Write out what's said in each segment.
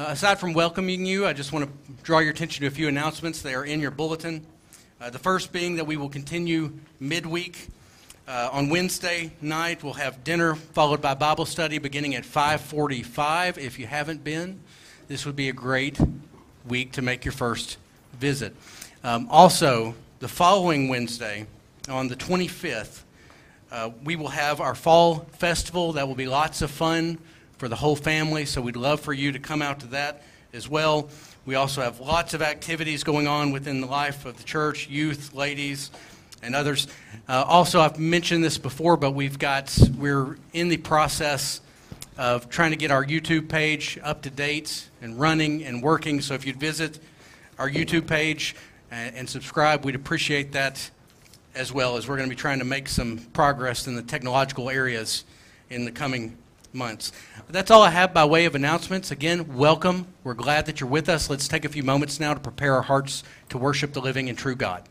Uh, aside from welcoming you, I just want to draw your attention to a few announcements. They are in your bulletin. Uh, the first being that we will continue midweek. Uh, on Wednesday night, we'll have dinner followed by Bible study beginning at 5:45. If you haven't been, this would be a great week to make your first visit. Um, also, the following Wednesday, on the 25th, uh, we will have our fall festival. That will be lots of fun for the whole family, so we'd love for you to come out to that as well. We also have lots of activities going on within the life of the church, youth, ladies, and others. Uh, also, I've mentioned this before, but we've got we're in the process of trying to get our YouTube page up to date and running and working. So if you'd visit our YouTube page and, and subscribe, we'd appreciate that as well as we're going to be trying to make some progress in the technological areas in the coming months. That's all I have by way of announcements. Again, welcome. We're glad that you're with us. Let's take a few moments now to prepare our hearts to worship the living and true God.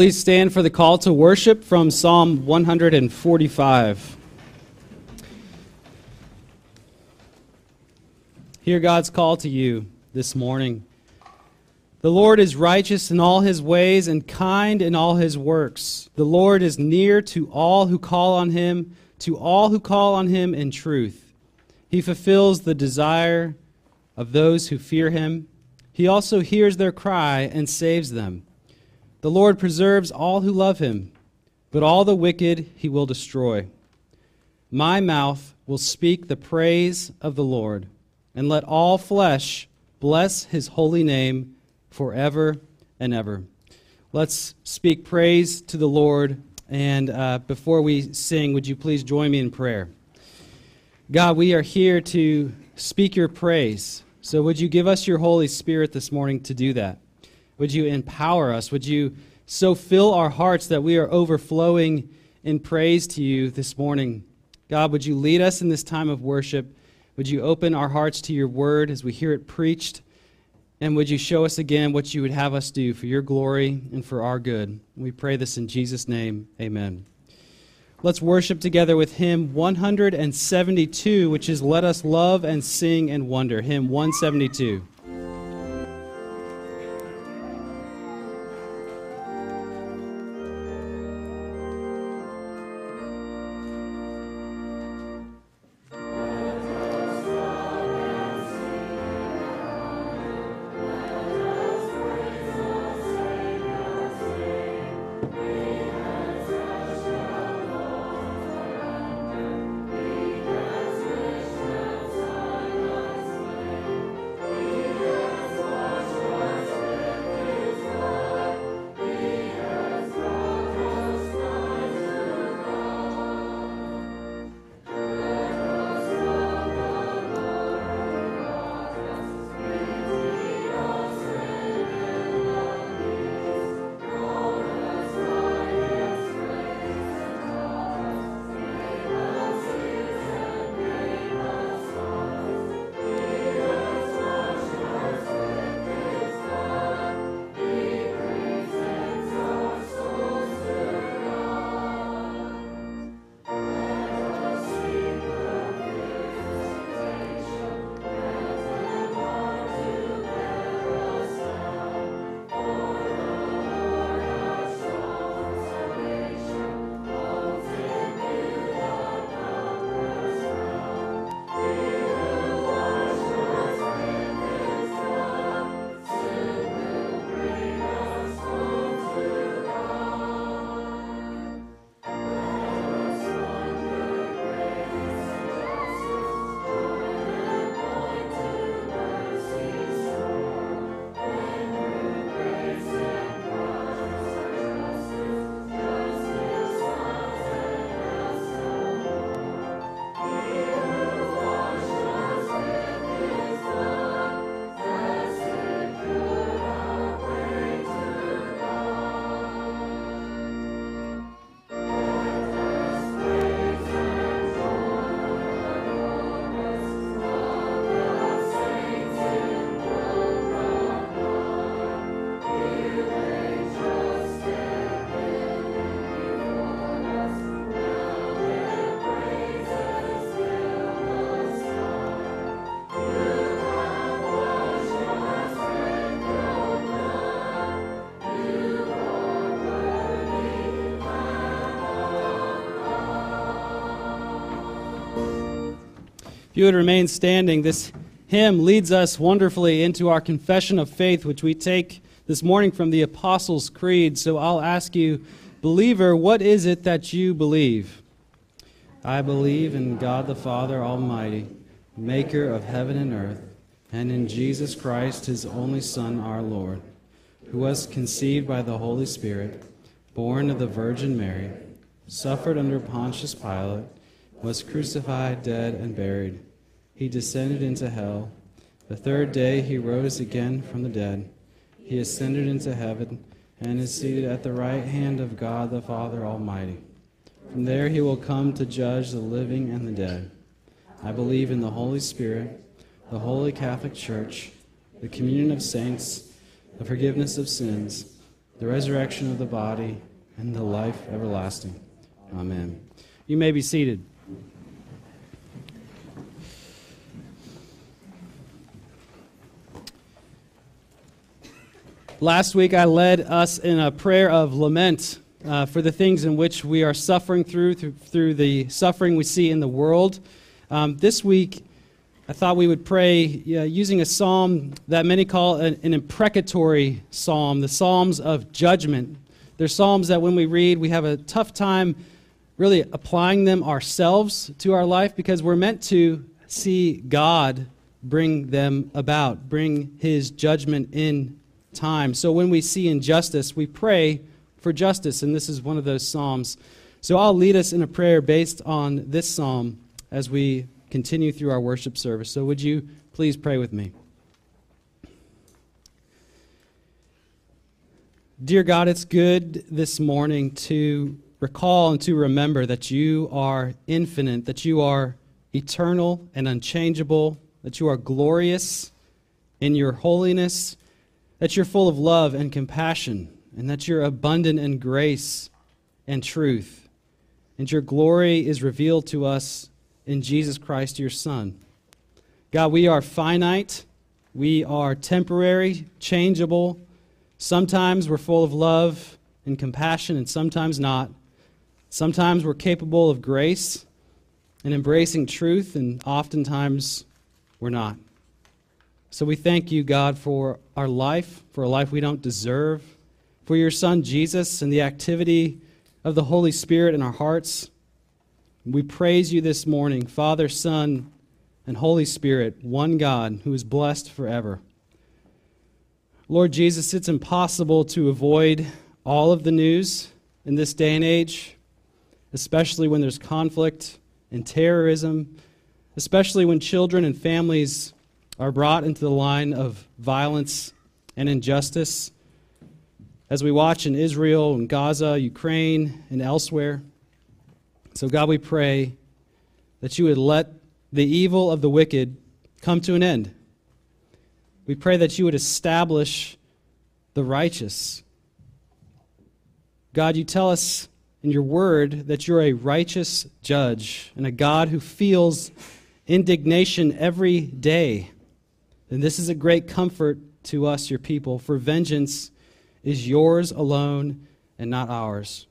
Please stand for the call to worship from Psalm 145. Hear God's call to you this morning. The Lord is righteous in all his ways and kind in all his works. The Lord is near to all who call on him, to all who call on him in truth. He fulfills the desire of those who fear him. He also hears their cry and saves them. The Lord preserves all who love him, but all the wicked he will destroy. My mouth will speak the praise of the Lord, and let all flesh bless his holy name forever and ever. Let's speak praise to the Lord. And uh, before we sing, would you please join me in prayer? God, we are here to speak your praise. So would you give us your Holy Spirit this morning to do that? Would you empower us? Would you so fill our hearts that we are overflowing in praise to you this morning? God, would you lead us in this time of worship? Would you open our hearts to your word as we hear it preached? And would you show us again what you would have us do for your glory and for our good? We pray this in Jesus' name. Amen. Let's worship together with hymn 172, which is Let Us Love and Sing and Wonder. Hymn 172. You would remain standing, this hymn leads us wonderfully into our confession of faith, which we take this morning from the Apostles' Creed. So I'll ask you, believer, what is it that you believe? I believe in God the Father Almighty, maker of heaven and earth, and in Jesus Christ, his only Son, our Lord, who was conceived by the Holy Spirit, born of the Virgin Mary, suffered under Pontius Pilate, was crucified, dead, and buried. He descended into hell. The third day he rose again from the dead. He ascended into heaven and is seated at the right hand of God the Father Almighty. From there he will come to judge the living and the dead. I believe in the Holy Spirit, the Holy Catholic Church, the communion of saints, the forgiveness of sins, the resurrection of the body, and the life everlasting. Amen. You may be seated. Last week, I led us in a prayer of lament uh, for the things in which we are suffering through, through, through the suffering we see in the world. Um, this week, I thought we would pray uh, using a psalm that many call an, an imprecatory psalm, the Psalms of Judgment. They're psalms that when we read, we have a tough time really applying them ourselves to our life because we're meant to see God bring them about, bring his judgment in time. So when we see injustice, we pray for justice, and this is one of those Psalms. So I'll lead us in a prayer based on this Psalm as we continue through our worship service. So would you please pray with me? Dear God, it's good this morning to recall and to remember that you are infinite, that you are eternal and unchangeable, that you are glorious in your holiness that you're full of love and compassion, and that you're abundant in grace and truth. And your glory is revealed to us in Jesus Christ, your Son. God, we are finite, we are temporary, changeable. Sometimes we're full of love and compassion, and sometimes not. Sometimes we're capable of grace and embracing truth, and oftentimes we're not. So we thank you, God, for our life, for a life we don't deserve, for your Son, Jesus, and the activity of the Holy Spirit in our hearts. We praise you this morning, Father, Son, and Holy Spirit, one God who is blessed forever. Lord Jesus, it's impossible to avoid all of the news in this day and age, especially when there's conflict and terrorism, especially when children and families are brought into the line of violence and injustice as we watch in Israel and Gaza, Ukraine, and elsewhere. So, God, we pray that you would let the evil of the wicked come to an end. We pray that you would establish the righteous. God, you tell us in your word that you're a righteous judge and a God who feels indignation every day. And this is a great comfort to us, your people, for vengeance is yours alone and not ours.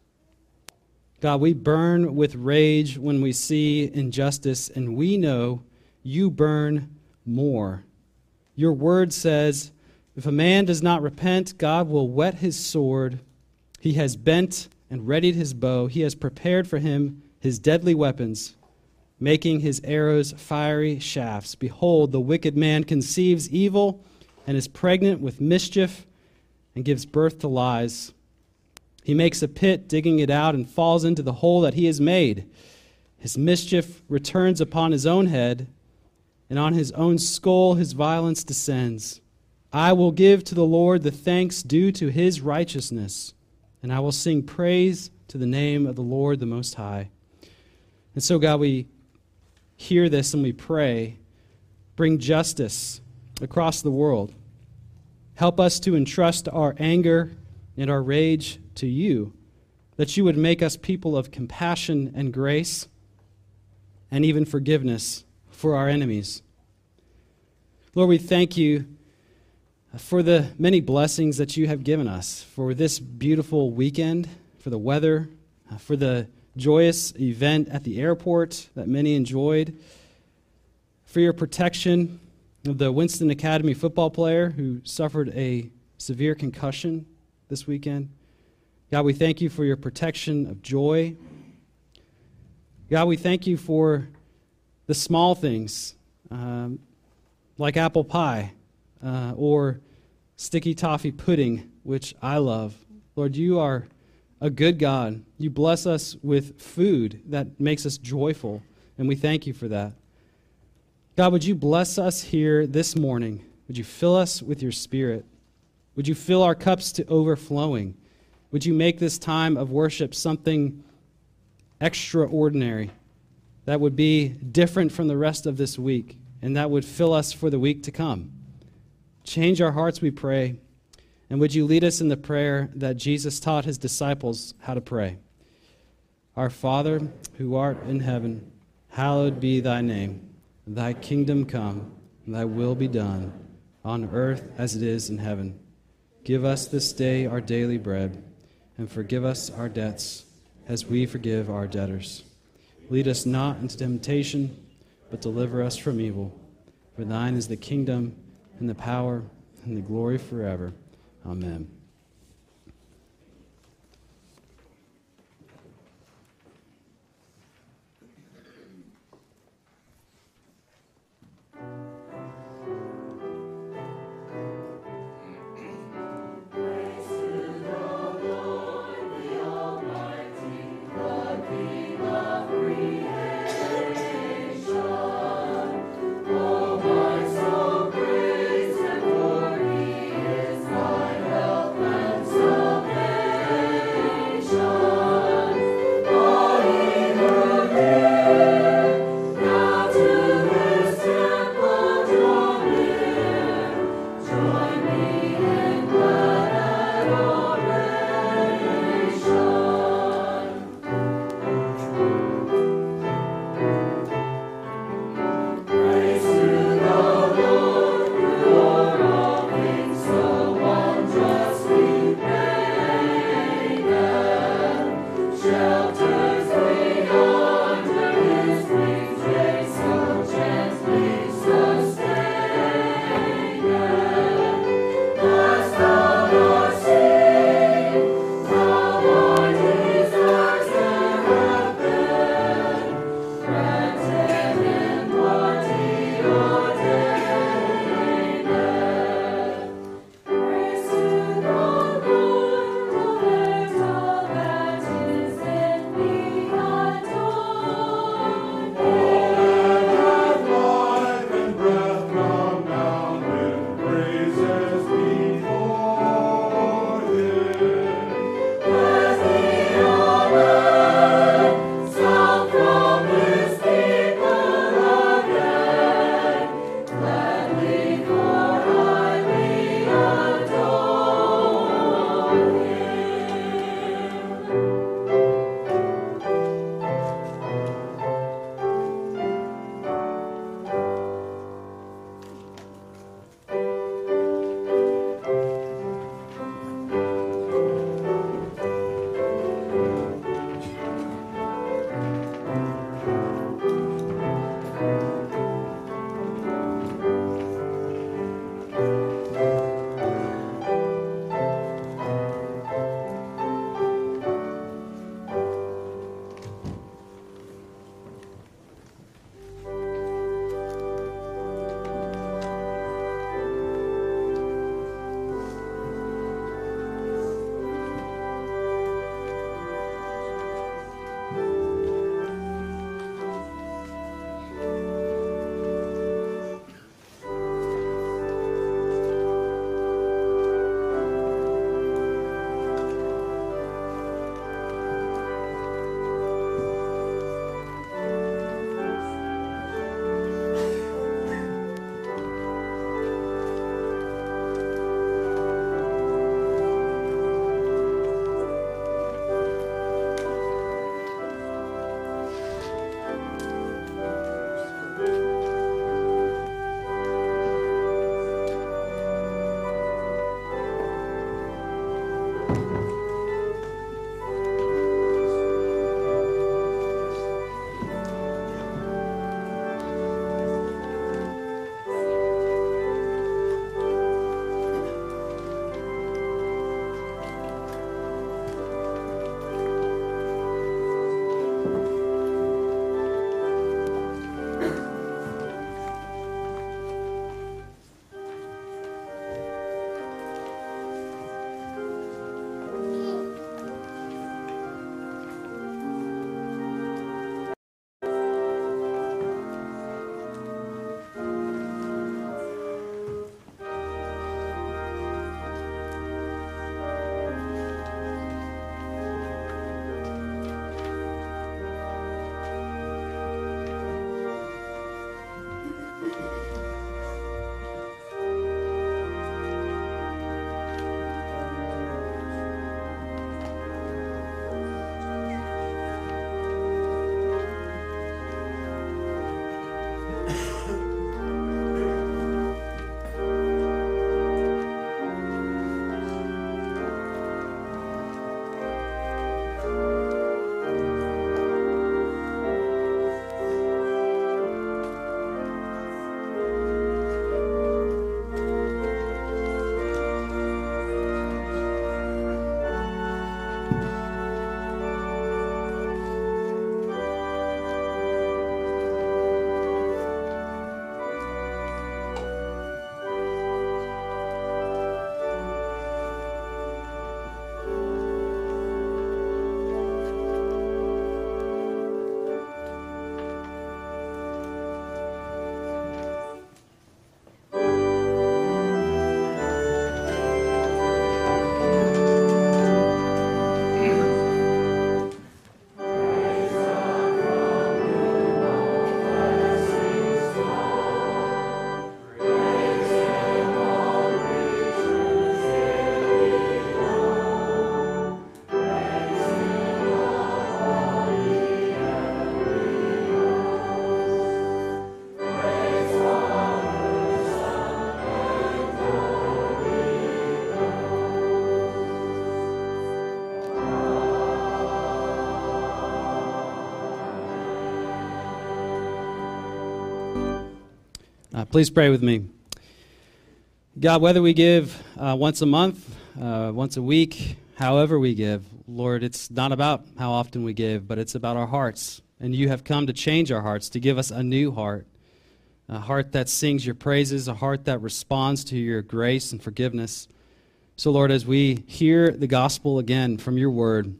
God, we burn with rage when we see injustice, and we know you burn more. Your word says, if a man does not repent, God will whet his sword. He has bent and readied his bow. He has prepared for him his deadly weapons making his arrows fiery shafts. Behold, the wicked man conceives evil and is pregnant with mischief and gives birth to lies. He makes a pit, digging it out, and falls into the hole that he has made. His mischief returns upon his own head, and on his own skull his violence descends. I will give to the Lord the thanks due to his righteousness, and I will sing praise to the name of the Lord the Most High. And so, God, we hear this and we pray, bring justice across the world. Help us to entrust our anger and our rage to you, that you would make us people of compassion and grace and even forgiveness for our enemies. Lord, we thank you for the many blessings that you have given us, for this beautiful weekend, for the weather, for the joyous event at the airport that many enjoyed, for your protection of the Winston Academy football player who suffered a severe concussion this weekend. God, we thank you for your protection of joy. God, we thank you for the small things um, like apple pie uh, or sticky toffee pudding, which I love. Lord, you are a good God. You bless us with food that makes us joyful, and we thank you for that. God, would you bless us here this morning? Would you fill us with your spirit? Would you fill our cups to overflowing? Would you make this time of worship something extraordinary that would be different from the rest of this week and that would fill us for the week to come? Change our hearts, we pray. And would you lead us in the prayer that Jesus taught his disciples how to pray? Our Father, who art in heaven, hallowed be thy name. Thy kingdom come, thy will be done, on earth as it is in heaven. Give us this day our daily bread, and forgive us our debts, as we forgive our debtors. Lead us not into temptation, but deliver us from evil. For thine is the kingdom, and the power, and the glory forever. Amen. Please pray with me. God, whether we give uh, once a month, uh, once a week, however we give, Lord, it's not about how often we give, but it's about our hearts. And you have come to change our hearts, to give us a new heart, a heart that sings your praises, a heart that responds to your grace and forgiveness. So, Lord, as we hear the gospel again from your word,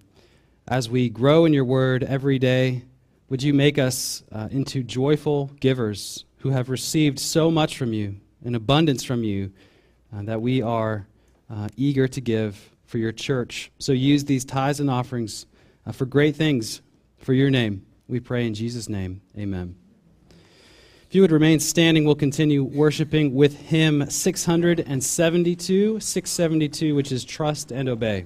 as we grow in your word every day, would you make us uh, into joyful givers who have received so much from you, in abundance from you, uh, that we are uh, eager to give for your church. So use these tithes and offerings uh, for great things for your name. We pray in Jesus' name. Amen. If you would remain standing, we'll continue worshiping with hymn 672, 672, which is Trust and Obey.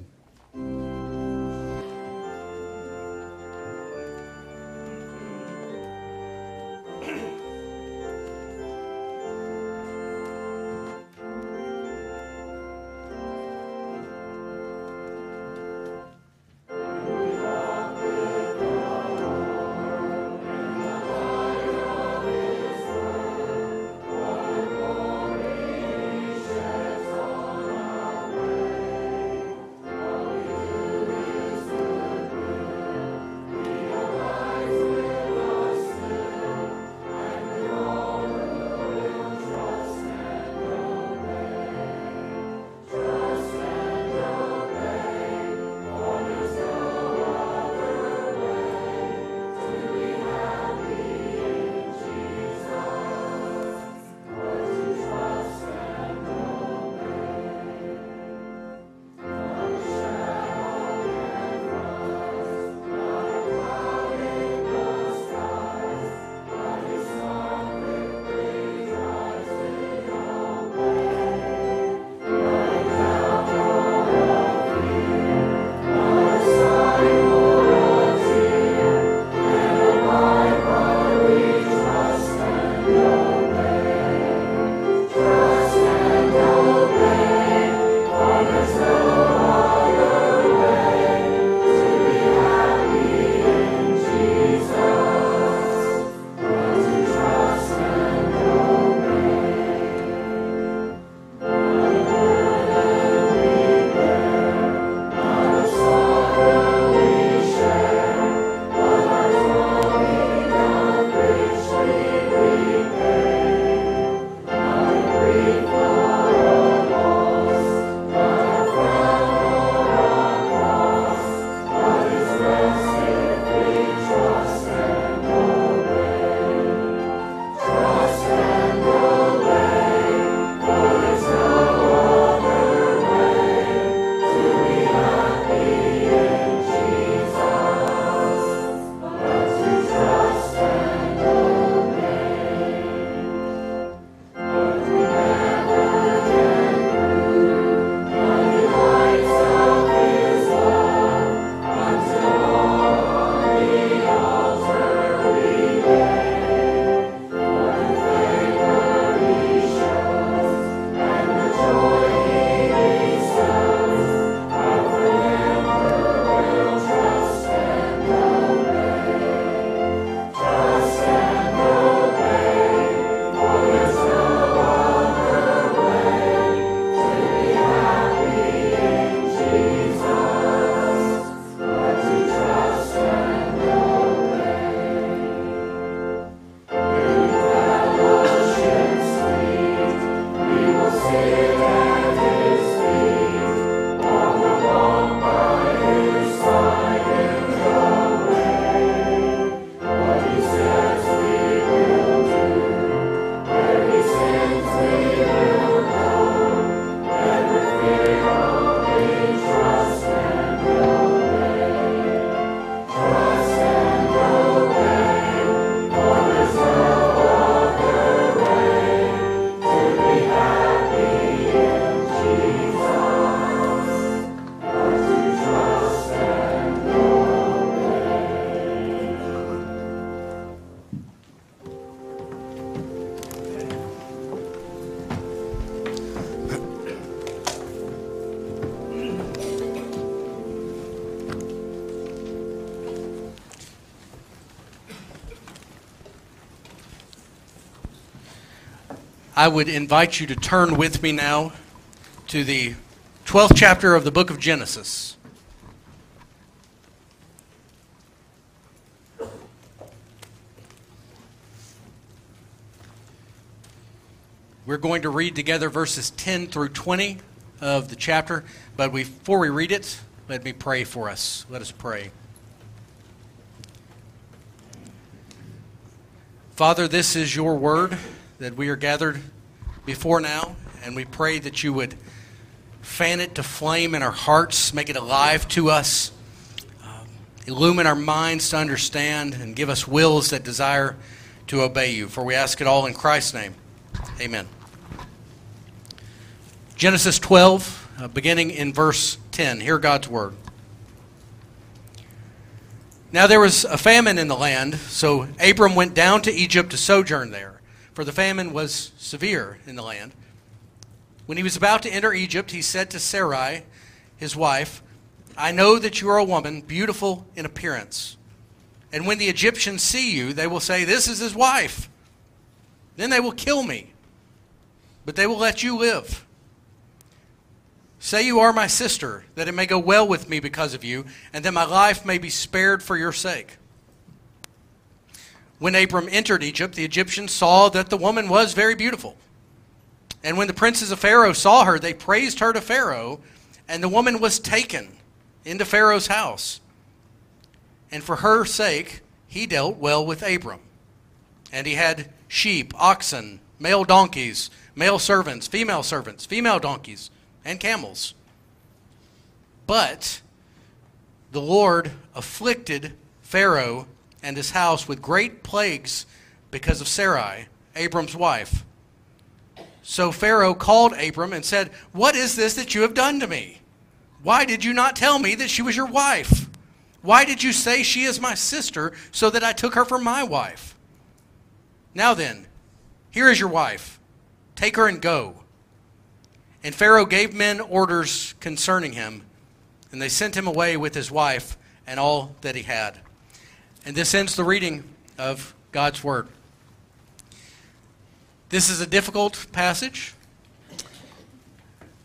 I would invite you to turn with me now to the 12th chapter of the book of Genesis. We're going to read together verses 10 through 20 of the chapter, but before we read it, let me pray for us. Let us pray. Father, this is your word that we are gathered before now, and we pray that you would fan it to flame in our hearts, make it alive to us, um, illumine our minds to understand, and give us wills that desire to obey you. For we ask it all in Christ's name. Amen. Genesis 12, uh, beginning in verse 10. Hear God's word. Now there was a famine in the land, so Abram went down to Egypt to sojourn there, for the famine was severe in the land. When he was about to enter Egypt, he said to Sarai, his wife, I know that you are a woman beautiful in appearance. And when the Egyptians see you, they will say, This is his wife. Then they will kill me, but they will let you live. Say you are my sister, that it may go well with me because of you, and that my life may be spared for your sake. When Abram entered Egypt, the Egyptians saw that the woman was very beautiful. And when the princes of Pharaoh saw her, they praised her to Pharaoh, and the woman was taken into Pharaoh's house. And for her sake, he dealt well with Abram. And he had sheep, oxen, male donkeys, male servants, female servants, female donkeys and camels. But the Lord afflicted Pharaoh and his house with great plagues because of Sarai, Abram's wife. So Pharaoh called Abram and said, What is this that you have done to me? Why did you not tell me that she was your wife? Why did you say she is my sister so that I took her for my wife? Now then, here is your wife. Take her and go. And Pharaoh gave men orders concerning him, and they sent him away with his wife and all that he had. And this ends the reading of God's Word. This is a difficult passage.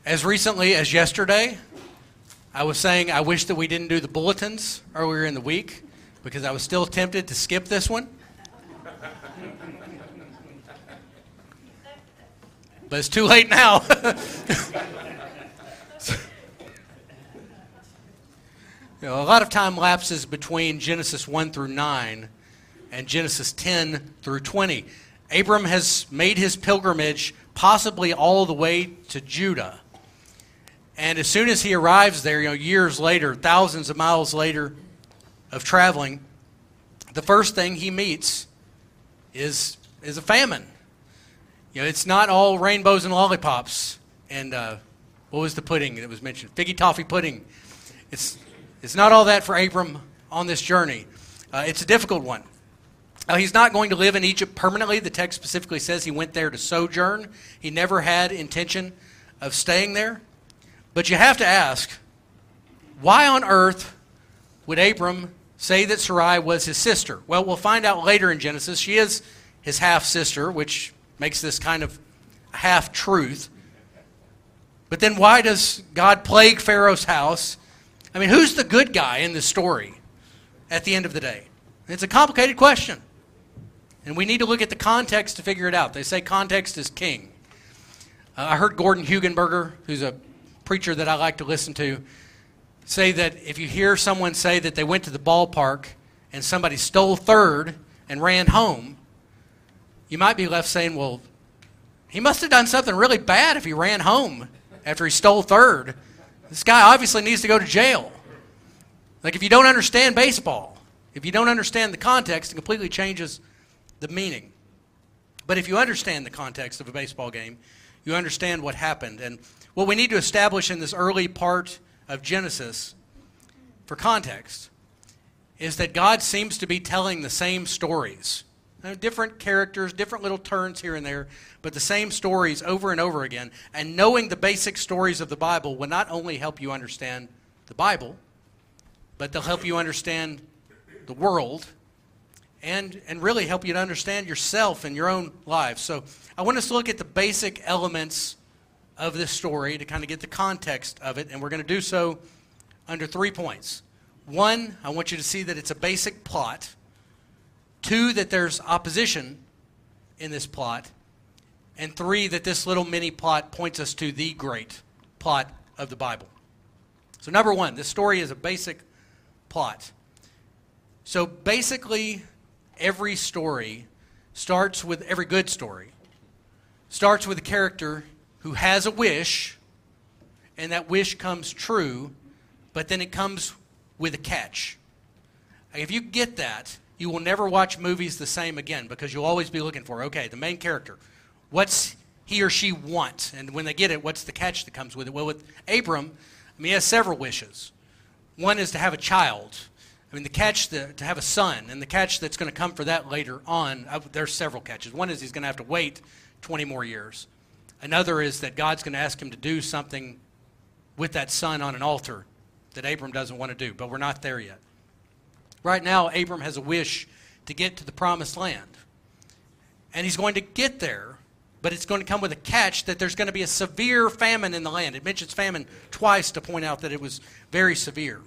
As recently as yesterday, I was saying I wish that we didn't do the bulletins earlier in the week because I was still tempted to skip this one. but it's too late now. you know, a lot of time lapses between Genesis 1 through 9 and Genesis 10 through 20. Abram has made his pilgrimage possibly all the way to Judah. And as soon as he arrives there, you know, years later, thousands of miles later of traveling, the first thing he meets is, is a famine. You know, it's not all rainbows and lollipops. And uh, what was the pudding that was mentioned? Figgy toffee pudding. It's, it's not all that for Abram on this journey. Uh, it's a difficult one. Uh, he's not going to live in Egypt permanently. The text specifically says he went there to sojourn. He never had intention of staying there. But you have to ask, why on earth would Abram say that Sarai was his sister? Well, we'll find out later in Genesis. She is his half sister, which makes this kind of half truth. But then why does God plague Pharaoh's house? I mean, who's the good guy in this story at the end of the day? It's a complicated question. And we need to look at the context to figure it out. They say context is king. Uh, I heard Gordon Hugenberger, who's a preacher that I like to listen to, say that if you hear someone say that they went to the ballpark and somebody stole third and ran home, you might be left saying, well, he must have done something really bad if he ran home after he stole third. This guy obviously needs to go to jail. Like, if you don't understand baseball, if you don't understand the context, it completely changes the meaning. But if you understand the context of a baseball game, you understand what happened. And what we need to establish in this early part of Genesis for context is that God seems to be telling the same stories different characters, different little turns here and there, but the same stories over and over again. And knowing the basic stories of the Bible will not only help you understand the Bible, but they'll help you understand the world and, and really help you to understand yourself and your own life. So I want us to look at the basic elements of this story to kind of get the context of it, and we're going to do so under three points. One, I want you to see that it's a basic plot. Two, that there's opposition in this plot. And three, that this little mini plot points us to the great plot of the Bible. So, number one, this story is a basic plot. So, basically, every story starts with every good story starts with a character who has a wish and that wish comes true but then it comes with a catch if you get that you will never watch movies the same again because you'll always be looking for okay the main character what's he or she want and when they get it what's the catch that comes with it well with abram i mean he has several wishes one is to have a child I mean, the catch the, to have a son, and the catch that's going to come for that later on, uh, there's several catches. One is he's going to have to wait 20 more years. Another is that God's going to ask him to do something with that son on an altar that Abram doesn't want to do, but we're not there yet. Right now, Abram has a wish to get to the promised land. And he's going to get there, but it's going to come with a catch that there's going to be a severe famine in the land. It mentions famine twice to point out that it was very severe.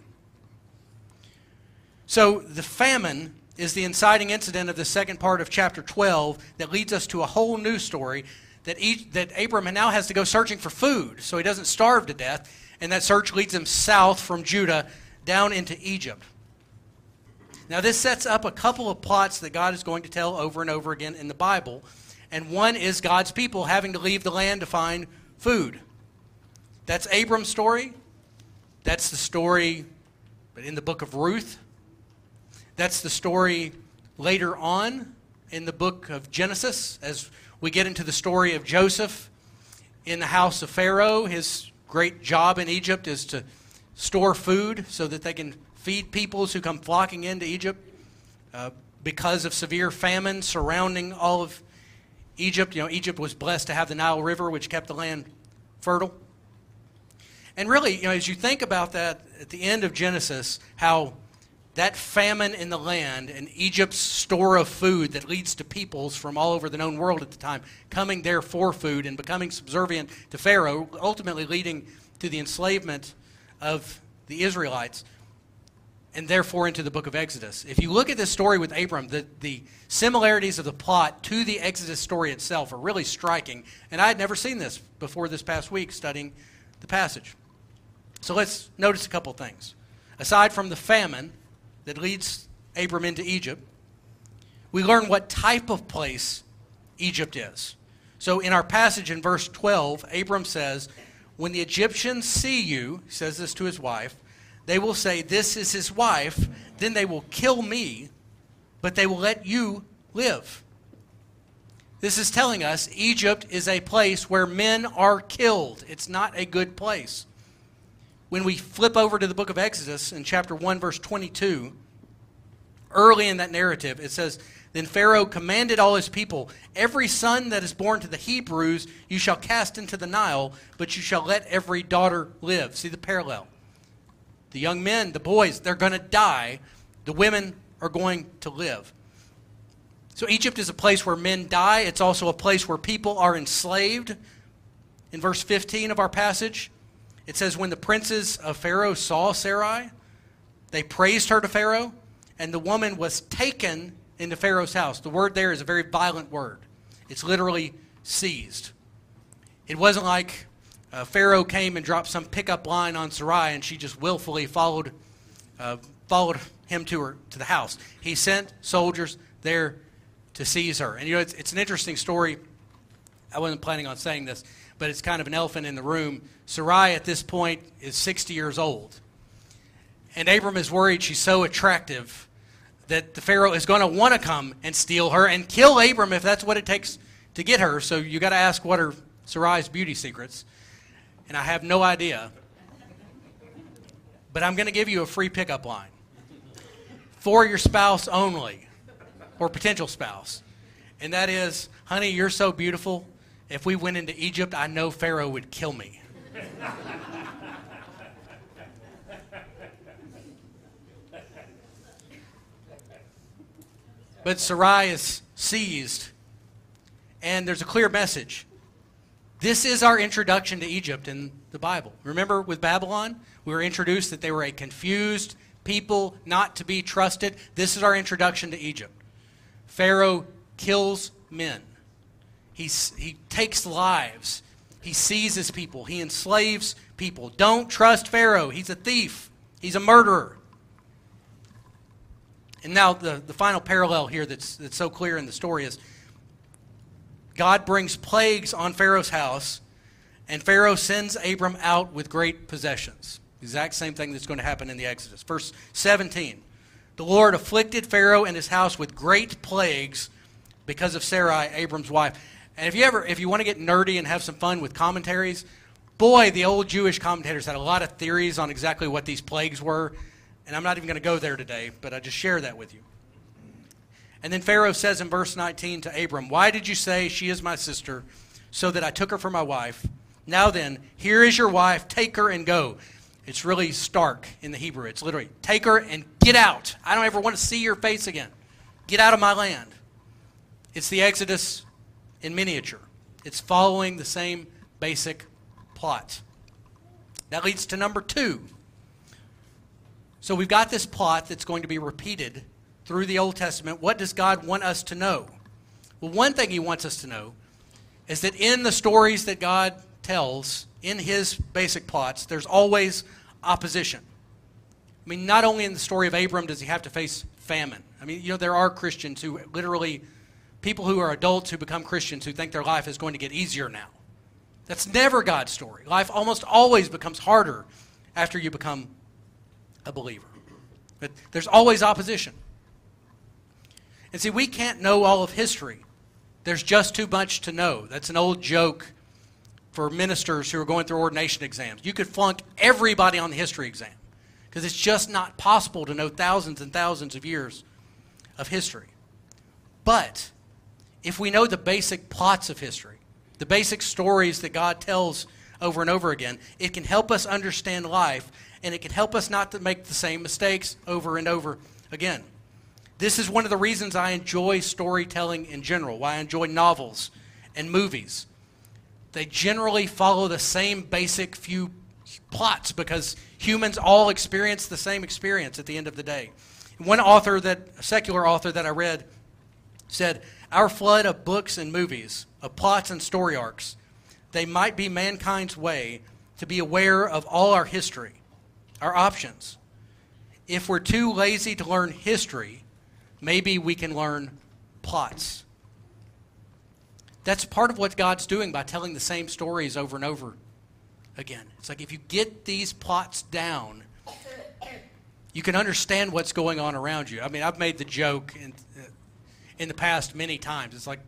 So the famine is the inciting incident of the second part of chapter 12 that leads us to a whole new story that, each, that Abram now has to go searching for food so he doesn't starve to death. And that search leads him south from Judah down into Egypt. Now, this sets up a couple of plots that God is going to tell over and over again in the Bible. And one is God's people having to leave the land to find food. That's Abram's story. That's the story but in the book of Ruth. That's the story later on in the book of Genesis as we get into the story of Joseph in the house of Pharaoh. His great job in Egypt is to store food so that they can feed peoples who come flocking into Egypt uh, because of severe famine surrounding all of Egypt. You know, Egypt was blessed to have the Nile River, which kept the land fertile. And really, you know, as you think about that at the end of Genesis, how that famine in the land and Egypt's store of food that leads to peoples from all over the known world at the time coming there for food and becoming subservient to Pharaoh, ultimately leading to the enslavement of the Israelites and therefore into the book of Exodus. If you look at this story with Abram, the, the similarities of the plot to the Exodus story itself are really striking. And I had never seen this before this past week studying the passage. So let's notice a couple things. Aside from the famine, that leads Abram into Egypt, we learn what type of place Egypt is. So in our passage in verse 12, Abram says, When the Egyptians see you, he says this to his wife, they will say, This is his wife. Then they will kill me, but they will let you live. This is telling us Egypt is a place where men are killed. It's not a good place when we flip over to the book of Exodus in chapter 1, verse 22, early in that narrative, it says, Then Pharaoh commanded all his people, Every son that is born to the Hebrews you shall cast into the Nile, but you shall let every daughter live. See the parallel. The young men, the boys, they're going to die. The women are going to live. So Egypt is a place where men die. It's also a place where people are enslaved. In verse 15 of our passage, it says, When the princes of Pharaoh saw Sarai, they praised her to Pharaoh, and the woman was taken into Pharaoh's house. The word there is a very violent word, it's literally seized. It wasn't like uh, Pharaoh came and dropped some pickup line on Sarai and she just willfully followed, uh, followed him to her to the house. He sent soldiers there to seize her. And you know, it's, it's an interesting story. I wasn't planning on saying this but it's kind of an elephant in the room. Sarai at this point is 60 years old. And Abram is worried she's so attractive that the Pharaoh is going to want to come and steal her and kill Abram if that's what it takes to get her. So you got to ask what are Sarai's beauty secrets. And I have no idea. But I'm going to give you a free pickup line for your spouse only, or potential spouse. And that is, honey, you're so beautiful. If we went into Egypt, I know Pharaoh would kill me. But Sarai is seized, and there's a clear message. This is our introduction to Egypt in the Bible. Remember with Babylon, we were introduced that they were a confused people, not to be trusted. This is our introduction to Egypt. Pharaoh kills men, He's, he takes lives, he seizes people, he enslaves people. Don't trust Pharaoh. He's a thief, he's a murderer. And now, the, the final parallel here that's, that's so clear in the story is God brings plagues on Pharaoh's house, and Pharaoh sends Abram out with great possessions. Exact same thing that's going to happen in the Exodus. Verse 17 The Lord afflicted Pharaoh and his house with great plagues because of Sarai, Abram's wife. And if you ever, if you want to get nerdy and have some fun with commentaries, boy, the old Jewish commentators had a lot of theories on exactly what these plagues were. And I'm not even going to go there today, but I just share that with you. And then Pharaoh says in verse 19 to Abram, Why did you say, She is my sister, so that I took her for my wife? Now then, here is your wife, take her and go. It's really stark in the Hebrew. It's literally, Take her and get out. I don't ever want to see your face again. Get out of my land. It's the Exodus in miniature. It's following the same basic plot. That leads to number two. So we've got this plot that's going to be repeated through the Old Testament. What does God want us to know? Well, one thing He wants us to know is that in the stories that God tells, in His basic plots, there's always opposition. I mean, not only in the story of Abram does he have to face famine. I mean, you know, there are Christians who literally, people who are adults who become Christians who think their life is going to get easier now. That's never God's story. Life almost always becomes harder after you become a believer. But there's always opposition. And see, we can't know all of history. There's just too much to know. That's an old joke for ministers who are going through ordination exams. You could flunk everybody on the history exam because it's just not possible to know thousands and thousands of years of history. But if we know the basic plots of history, the basic stories that God tells over and over again, it can help us understand life and it can help us not to make the same mistakes over and over again. This is one of the reasons I enjoy storytelling in general, why I enjoy novels and movies. They generally follow the same basic few plots because humans all experience the same experience at the end of the day. One author that a secular author that I read said, "Our flood of books and movies, of plots and story arcs, they might be mankind's way to be aware of all our history, our options. If we're too lazy to learn history, maybe we can learn plots." That's part of what God's doing by telling the same stories over and over again. It's like if you get these plots down, you can understand what's going on around you. I mean, I've made the joke in, in the past many times. It's like,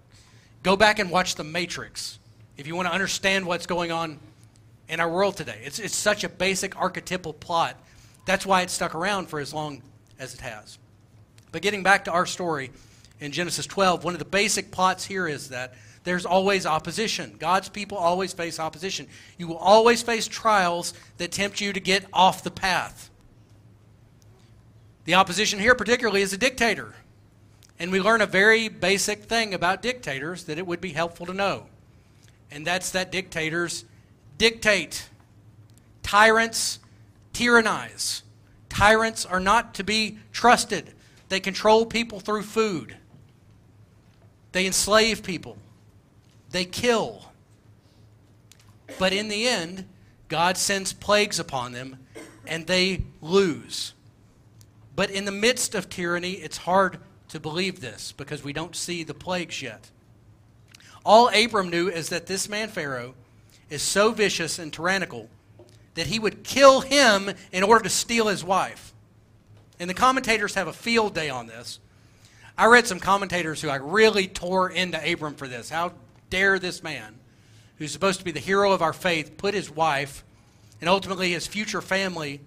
go back and watch The Matrix if you want to understand what's going on in our world today. It's, it's such a basic archetypal plot. That's why it's stuck around for as long as it has. But getting back to our story in Genesis 12, one of the basic plots here is that there's always opposition. God's people always face opposition. You will always face trials that tempt you to get off the path. The opposition here, particularly, is a dictator. And we learn a very basic thing about dictators that it would be helpful to know. And that's that dictators dictate. Tyrants tyrannize. Tyrants are not to be trusted. They control people through food, they enslave people, they kill. But in the end, God sends plagues upon them and they lose. But in the midst of tyranny, it's hard to believe this because we don't see the plagues yet. All Abram knew is that this man, Pharaoh, is so vicious and tyrannical that he would kill him in order to steal his wife. And the commentators have a field day on this. I read some commentators who I really tore into Abram for this. How dare this man, who's supposed to be the hero of our faith, put his wife and ultimately his future family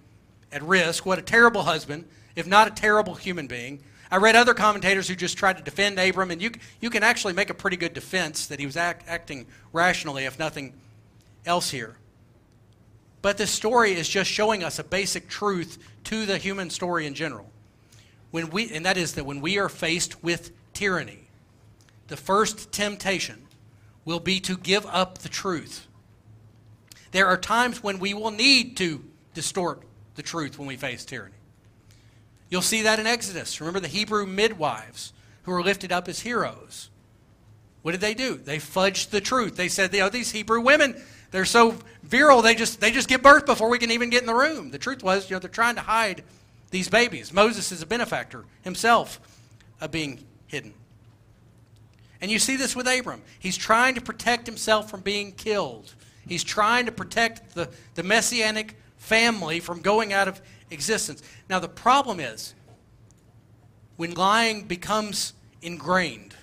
at risk? What a terrible husband, if not a terrible human being. I read other commentators who just tried to defend Abram, and you, you can actually make a pretty good defense that he was act, acting rationally, if nothing else here. But this story is just showing us a basic truth to the human story in general. When we, and that is that when we are faced with tyranny, the first temptation will be to give up the truth. There are times when we will need to distort the truth when we face tyranny. You'll see that in Exodus. Remember the Hebrew midwives who were lifted up as heroes. What did they do? They fudged the truth. They said, you know, these Hebrew women, they're so virile, they just, they just give birth before we can even get in the room. The truth was, you know, they're trying to hide these babies. Moses is a benefactor himself of being hidden. And you see this with Abram. He's trying to protect himself from being killed. He's trying to protect the, the messianic family from going out of existence. Now, the problem is when lying becomes ingrained.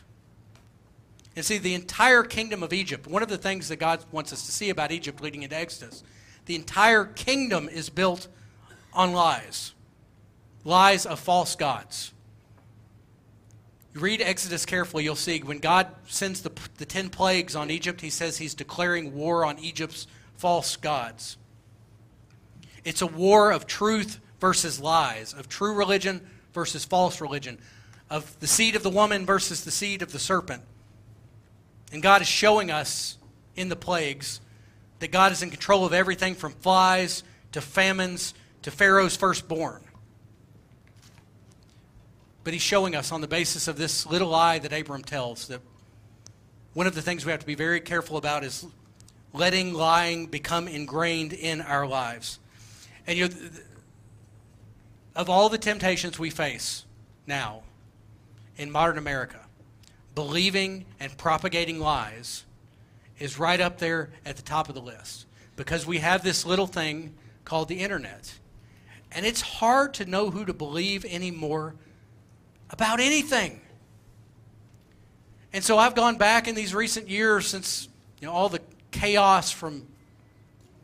And see, the entire kingdom of Egypt, one of the things that God wants us to see about Egypt leading into Exodus, the entire kingdom is built on lies lies of false gods. You read Exodus carefully, you'll see when God sends the, the ten plagues on Egypt, he says he's declaring war on Egypt's false gods. It's a war of truth versus lies, of true religion versus false religion, of the seed of the woman versus the seed of the serpent. And God is showing us in the plagues that God is in control of everything from flies to famines to Pharaoh's firstborn. But he's showing us on the basis of this little lie that Abram tells that one of the things we have to be very careful about is letting lying become ingrained in our lives. And you know, of all the temptations we face now in modern America, believing and propagating lies is right up there at the top of the list because we have this little thing called the internet. And it's hard to know who to believe anymore about anything. And so I've gone back in these recent years since you know all the chaos from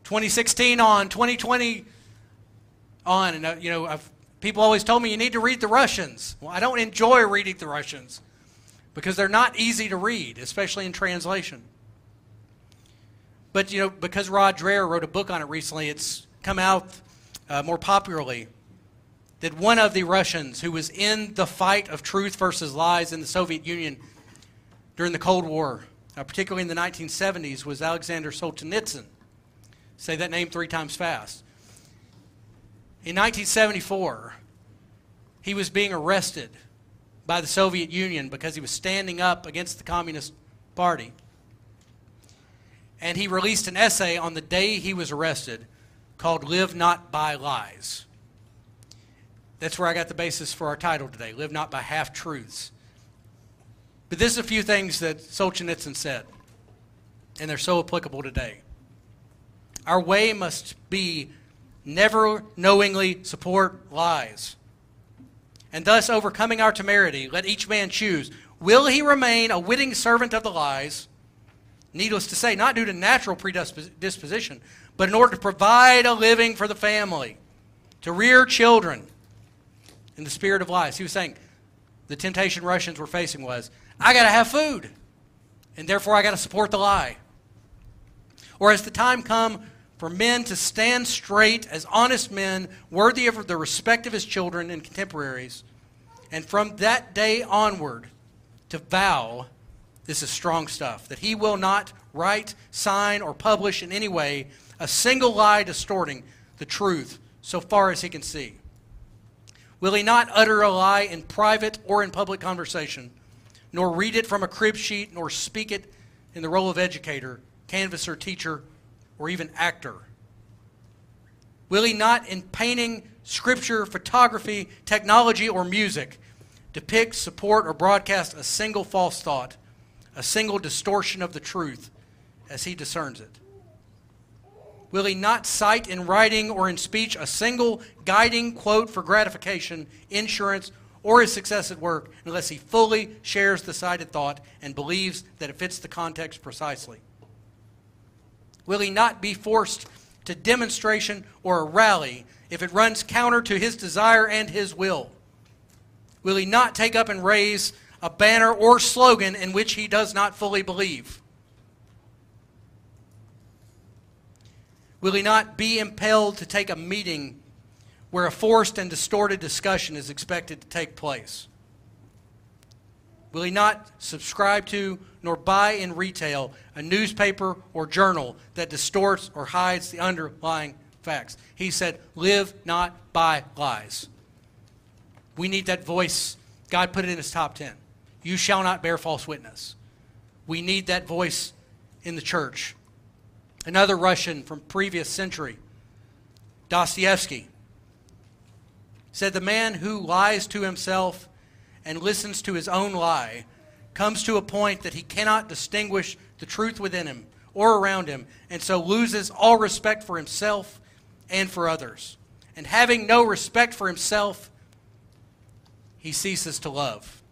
2016 on, 2020 on, and uh, you know I've, people always told me you need to read the Russians. Well, I don't enjoy reading the Russians because they're not easy to read, especially in translation. But you know because Rod Dreher wrote a book on it recently, it's come out uh, more popularly that one of the Russians who was in the fight of truth versus lies in the Soviet Union during the Cold War, uh, particularly in the 1970s, was Alexander Solzhenitsyn. Say that name three times fast. In 1974, he was being arrested by the Soviet Union because he was standing up against the Communist Party. And he released an essay on the day he was arrested called Live Not by Lies. That's where I got the basis for our title today Live Not by Half Truths. But this is a few things that Solzhenitsyn said, and they're so applicable today. Our way must be never knowingly support lies. And thus, overcoming our temerity, let each man choose will he remain a witting servant of the lies, needless to say, not due to natural predisposition, but in order to provide a living for the family, to rear children, in the spirit of lies. He was saying the temptation Russians were facing was, I got to have food, and therefore I got to support the lie. Or has the time come for men to stand straight as honest men, worthy of the respect of his children and contemporaries, and from that day onward to vow this is strong stuff that he will not write, sign, or publish in any way a single lie distorting the truth so far as he can see. Will he not utter a lie in private or in public conversation, nor read it from a crib sheet, nor speak it in the role of educator, canvasser, teacher, or even actor? Will he not, in painting, scripture, photography, technology, or music, depict, support, or broadcast a single false thought, a single distortion of the truth as he discerns it? will he not cite in writing or in speech a single guiding quote for gratification, insurance, or his success at work unless he fully shares the cited thought and believes that it fits the context precisely? Will he not be forced to demonstration or a rally if it runs counter to his desire and his will? Will he not take up and raise a banner or slogan in which he does not fully believe? Will he not be impelled to take a meeting where a forced and distorted discussion is expected to take place? Will he not subscribe to nor buy in retail a newspaper or journal that distorts or hides the underlying facts? He said, Live not by lies. We need that voice. God put it in his top 10. You shall not bear false witness. We need that voice in the church. Another Russian from previous century, Dostoevsky, said the man who lies to himself and listens to his own lie comes to a point that he cannot distinguish the truth within him or around him, and so loses all respect for himself and for others. And having no respect for himself, he ceases to love.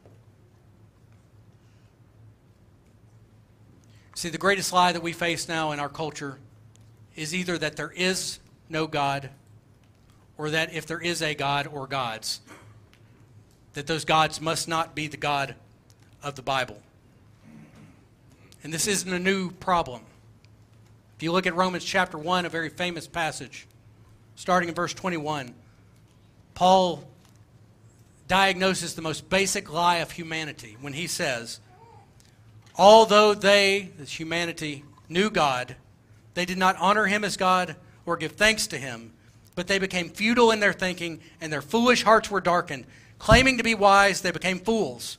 See, the greatest lie that we face now in our culture is either that there is no God, or that if there is a God or gods, that those gods must not be the God of the Bible. And this isn't a new problem. If you look at Romans chapter 1, a very famous passage, starting in verse 21, Paul diagnoses the most basic lie of humanity when he says, Although they, as humanity, knew God, they did not honor him as God or give thanks to him, but they became futile in their thinking, and their foolish hearts were darkened. Claiming to be wise, they became fools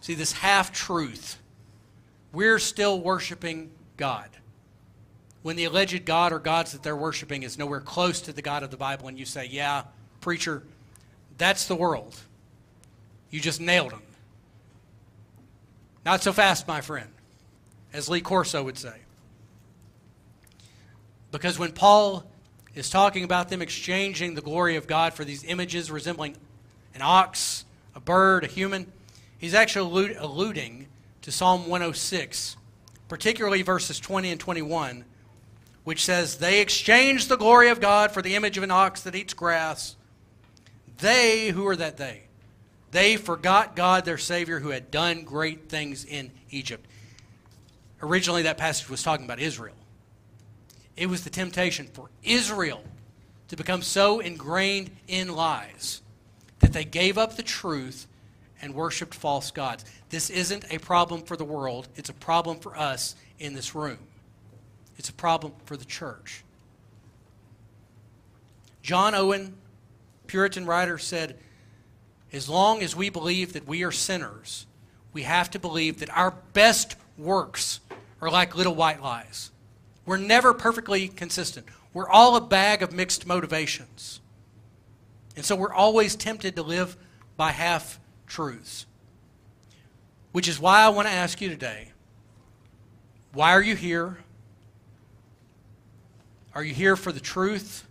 See, this half truth, we're still worshiping God. When the alleged God or gods that they're worshiping is nowhere close to the God of the Bible, and you say, Yeah, preacher, that's the world. You just nailed them. Not so fast, my friend, as Lee Corso would say. Because when Paul is talking about them exchanging the glory of God for these images resembling an ox, a bird, a human, he's actually alluding to Psalm 106, particularly verses 20 and 21, which says, They exchanged the glory of God for the image of an ox that eats grass. They, who are that they? They forgot God, their Savior, who had done great things in Egypt. Originally, that passage was talking about Israel. It was the temptation for Israel to become so ingrained in lies that they gave up the truth and worshiped false gods. This isn't a problem for the world, it's a problem for us in this room. It's a problem for the church. John Owen, Puritan writer, said, As long as we believe that we are sinners, we have to believe that our best works are like little white lies. We're never perfectly consistent. We're all a bag of mixed motivations. And so we're always tempted to live by half truths. Which is why I want to ask you today why are you here? Are you here for the truth?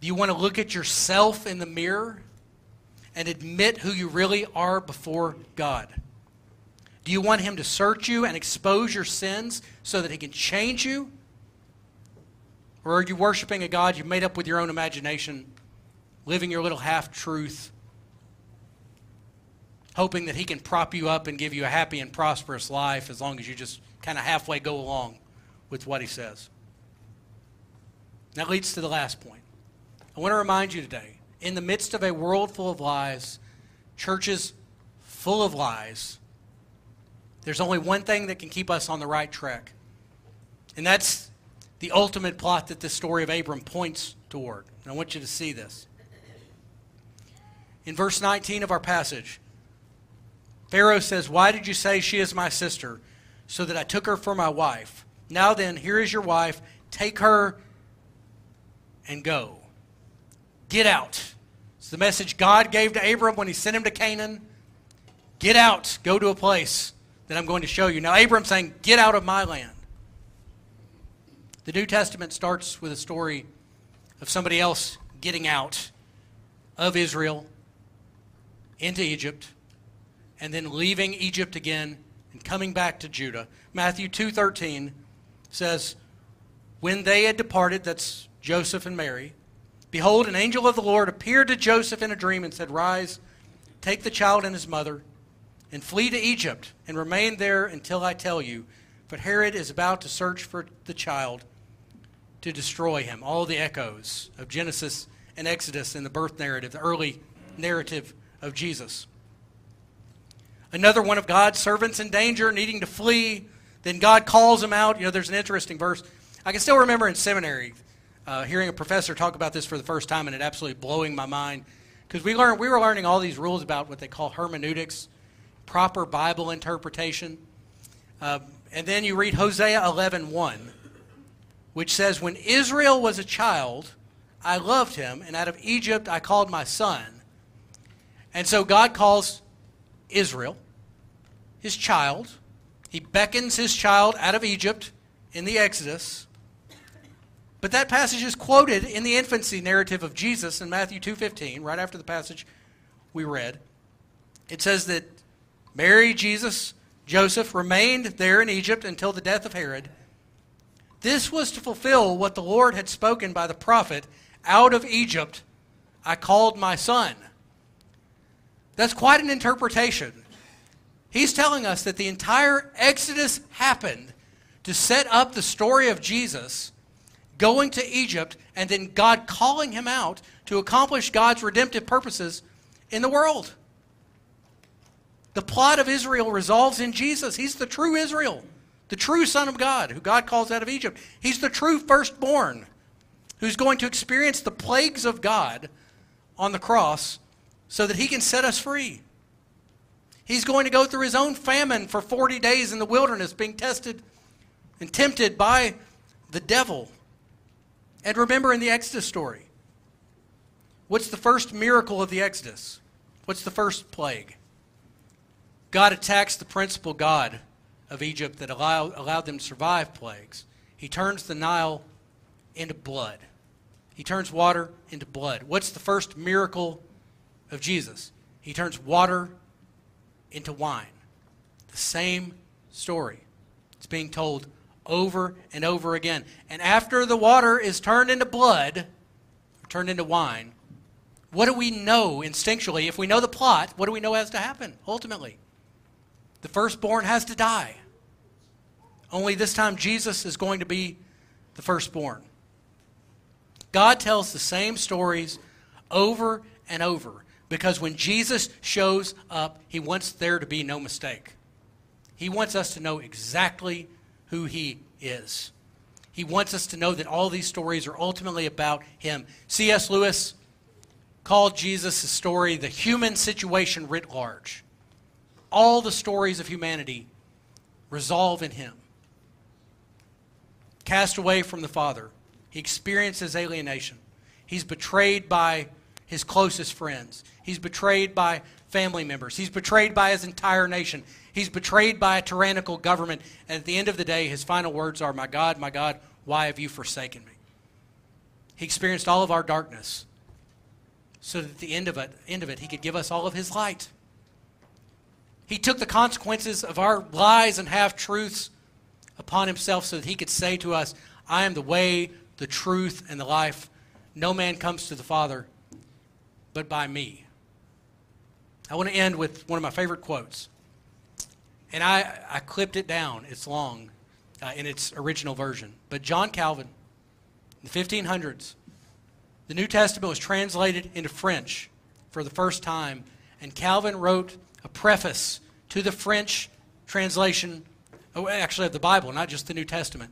Do you want to look at yourself in the mirror and admit who you really are before God? Do you want Him to search you and expose your sins so that He can change you? Or are you worshiping a God you've made up with your own imagination, living your little half truth, hoping that He can prop you up and give you a happy and prosperous life as long as you just kind of halfway go along with what He says? That leads to the last point. I want to remind you today in the midst of a world full of lies, churches full of lies, there's only one thing that can keep us on the right track. And that's the ultimate plot that this story of Abram points toward. And I want you to see this. In verse 19 of our passage, Pharaoh says, Why did you say she is my sister? So that I took her for my wife. Now then, here is your wife. Take her and go. Get out. It's the message God gave to Abram when he sent him to Canaan. Get out. Go to a place that I'm going to show you. Now, Abram's saying, Get out of my land. The New Testament starts with a story of somebody else getting out of Israel into Egypt. And then leaving Egypt again and coming back to Judah. Matthew 2:13 says, "When they had departed, that's Joseph and Mary, behold an angel of the Lord appeared to Joseph in a dream and said, "Rise, take the child and his mother, and flee to Egypt and remain there until I tell you, for Herod is about to search for the child to destroy him." All the echoes of Genesis and Exodus in the birth narrative, the early narrative of Jesus. Another one of God's servants in danger, needing to flee. Then God calls him out. You know, there's an interesting verse. I can still remember in seminary uh, hearing a professor talk about this for the first time and it absolutely blowing my mind. Because we, learned, we were learning all these rules about what they call hermeneutics, proper Bible interpretation. Uh, and then you read Hosea 11.1, 1, which says, When Israel was a child, I loved him, and out of Egypt I called my son. And so God calls Israel, his child. He beckons his child out of Egypt in the Exodus. But that passage is quoted in the infancy narrative of Jesus in Matthew 2:15, right after the passage we read. It says that Mary, Jesus, Joseph remained there in Egypt until the death of Herod. This was to fulfill what the Lord had spoken by the prophet, out of Egypt I called my son. That's quite an interpretation. He's telling us that the entire Exodus happened to set up the story of Jesus going to Egypt and then God calling him out to accomplish God's redemptive purposes in the world. The plot of Israel resolves in Jesus. He's the true Israel, the true Son of God, who God calls out of Egypt. He's the true firstborn who's going to experience the plagues of God on the cross so that he can set us free. He's going to go through his own famine for 40 days in the wilderness, being tested and tempted by the devil. And remember in the Exodus story, what's the first miracle of the Exodus? What's the first plague? God attacks the principal God of Egypt that allowed, allowed them to survive plagues. He turns the Nile into blood. He turns water into blood. What's the first miracle of Jesus. He turns water into wine. The same story. It's being told over and over again. And after the water is turned into blood, turned into wine, what do we know instinctually? If we know the plot, what do we know has to happen ultimately? The firstborn has to die. Only this time, Jesus is going to be the firstborn. God tells the same stories over and over because when Jesus shows up, he wants there to be no mistake. He wants us to know exactly who he is. He wants us to know that all these stories are ultimately about him. C.S. Lewis called Jesus' story the human situation writ large. All the stories of humanity resolve in him. Cast away from the Father, he experiences alienation. He's betrayed by his closest friends. He's betrayed by family members. He's betrayed by his entire nation. He's betrayed by a tyrannical government. And at the end of the day, his final words are, My God, my God, why have you forsaken me? He experienced all of our darkness so that at the end of it, end of it he could give us all of his light. He took the consequences of our lies and half truths upon himself so that he could say to us, I am the way, the truth, and the life. No man comes to the Father but by me. I want to end with one of my favorite quotes. And I, I clipped it down. It's long uh, in its original version. But John Calvin, in the 1500s, the New Testament was translated into French for the first time. And Calvin wrote a preface to the French translation, oh, actually, of the Bible, not just the New Testament,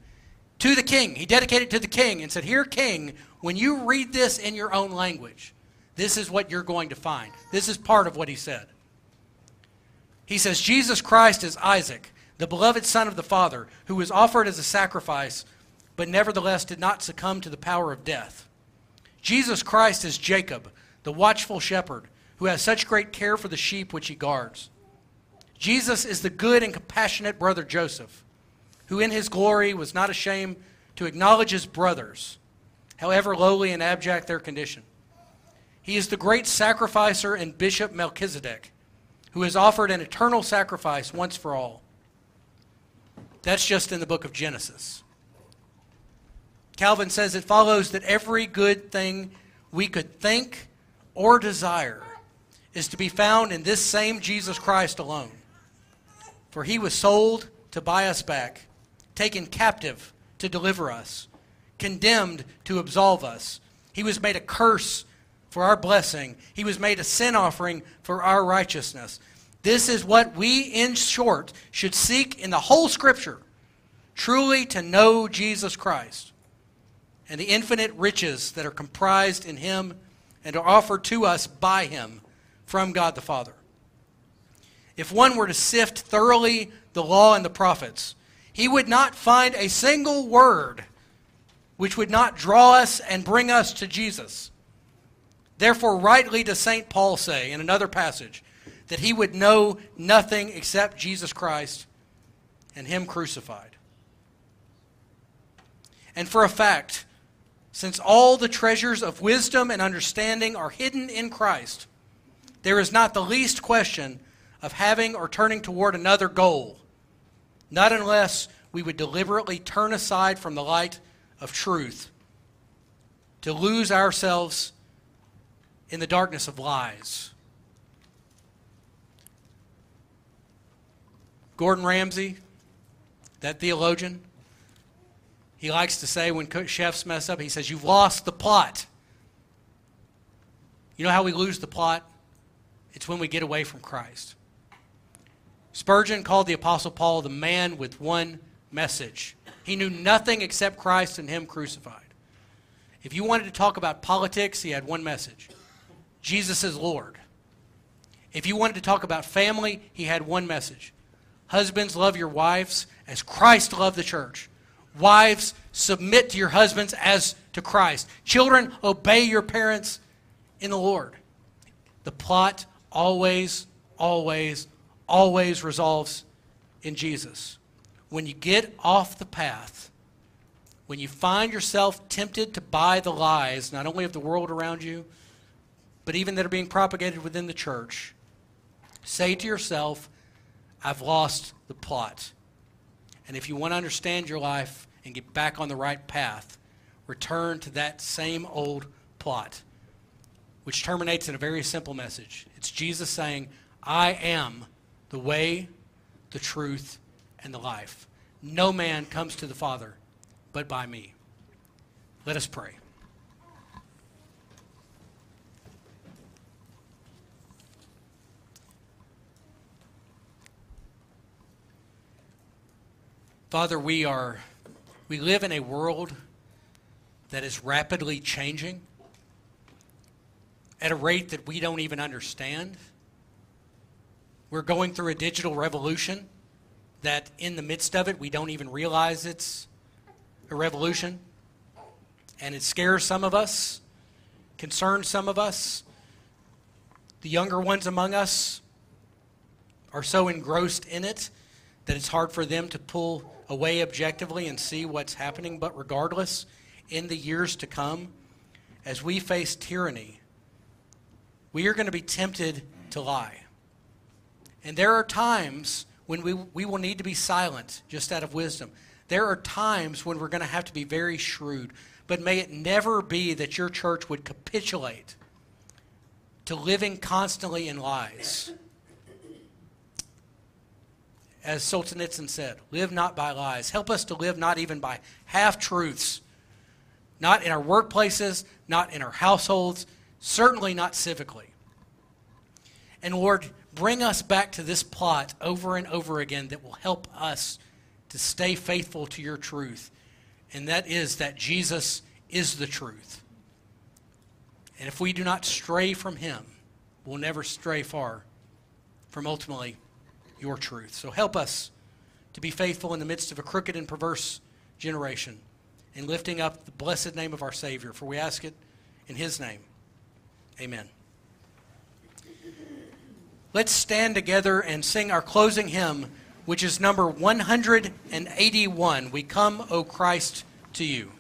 to the king. He dedicated it to the king and said, Here, king, when you read this in your own language, this is what you're going to find. This is part of what he said. He says, Jesus Christ is Isaac, the beloved son of the Father, who was offered as a sacrifice, but nevertheless did not succumb to the power of death. Jesus Christ is Jacob, the watchful shepherd, who has such great care for the sheep which he guards. Jesus is the good and compassionate brother Joseph, who in his glory was not ashamed to acknowledge his brothers, however lowly and abject their condition. He is the great sacrificer and bishop Melchizedek, who has offered an eternal sacrifice once for all. That's just in the book of Genesis. Calvin says it follows that every good thing we could think or desire is to be found in this same Jesus Christ alone. For he was sold to buy us back, taken captive to deliver us, condemned to absolve us. He was made a curse for our blessing, he was made a sin offering for our righteousness. This is what we, in short, should seek in the whole Scripture truly to know Jesus Christ and the infinite riches that are comprised in him and are offered to us by him from God the Father. If one were to sift thoroughly the law and the prophets, he would not find a single word which would not draw us and bring us to Jesus. Therefore, rightly does St. Paul say in another passage that he would know nothing except Jesus Christ and him crucified. And for a fact, since all the treasures of wisdom and understanding are hidden in Christ, there is not the least question of having or turning toward another goal, not unless we would deliberately turn aside from the light of truth to lose ourselves in the darkness of lies. Gordon Ramsay, that theologian, he likes to say when chefs mess up, he says, You've lost the plot. You know how we lose the plot? It's when we get away from Christ. Spurgeon called the Apostle Paul the man with one message. He knew nothing except Christ and Him crucified. If you wanted to talk about politics, he had one message Jesus is Lord. If you wanted to talk about family, he had one message Husbands, love your wives as Christ loved the church. Wives, submit to your husbands as to Christ. Children, obey your parents in the Lord. The plot always, always, always resolves in Jesus. When you get off the path, when you find yourself tempted to buy the lies, not only of the world around you, but even that are being propagated within the church, say to yourself, I've lost the plot. And if you want to understand your life and get back on the right path, return to that same old plot, which terminates in a very simple message. It's Jesus saying, I am the way, the truth, and the life. No man comes to the Father but by me. Let us pray. Father, we are we live in a world that is rapidly changing at a rate that we don't even understand. We're going through a digital revolution that in the midst of it we don't even realize it's a revolution. And it scares some of us, concerns some of us. The younger ones among us are so engrossed in it that it's hard for them to pull away objectively and see what's happening. But regardless, in the years to come, as we face tyranny, we are going to be tempted to lie. And there are times when we, we will need to be silent just out of wisdom. There are times when we're going to have to be very shrewd. But may it never be that your church would capitulate to living constantly in lies as Solzhenitsyn said, live not by lies. Help us to live not even by half truths, not in our workplaces, not in our households, certainly not civically. And Lord, bring us back to this plot over and over again that will help us to stay faithful to your truth. And that is that Jesus is the truth. And if we do not stray from him, we'll never stray far from ultimately your truth. So help us to be faithful in the midst of a crooked and perverse generation in lifting up the blessed name of our Savior. For we ask it in His name. Amen. Let's stand together and sing our closing hymn, which is number 181. We come, O Christ, to you.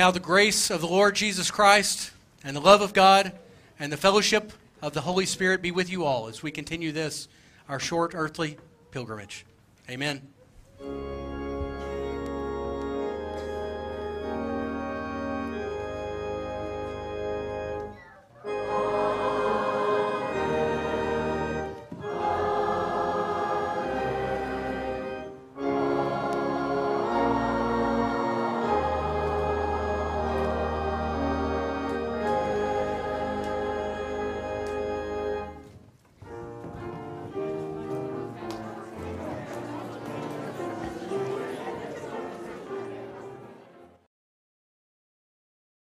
Now, the grace of the Lord Jesus Christ and the love of God and the fellowship of the Holy Spirit be with you all as we continue this, our short earthly pilgrimage. Amen.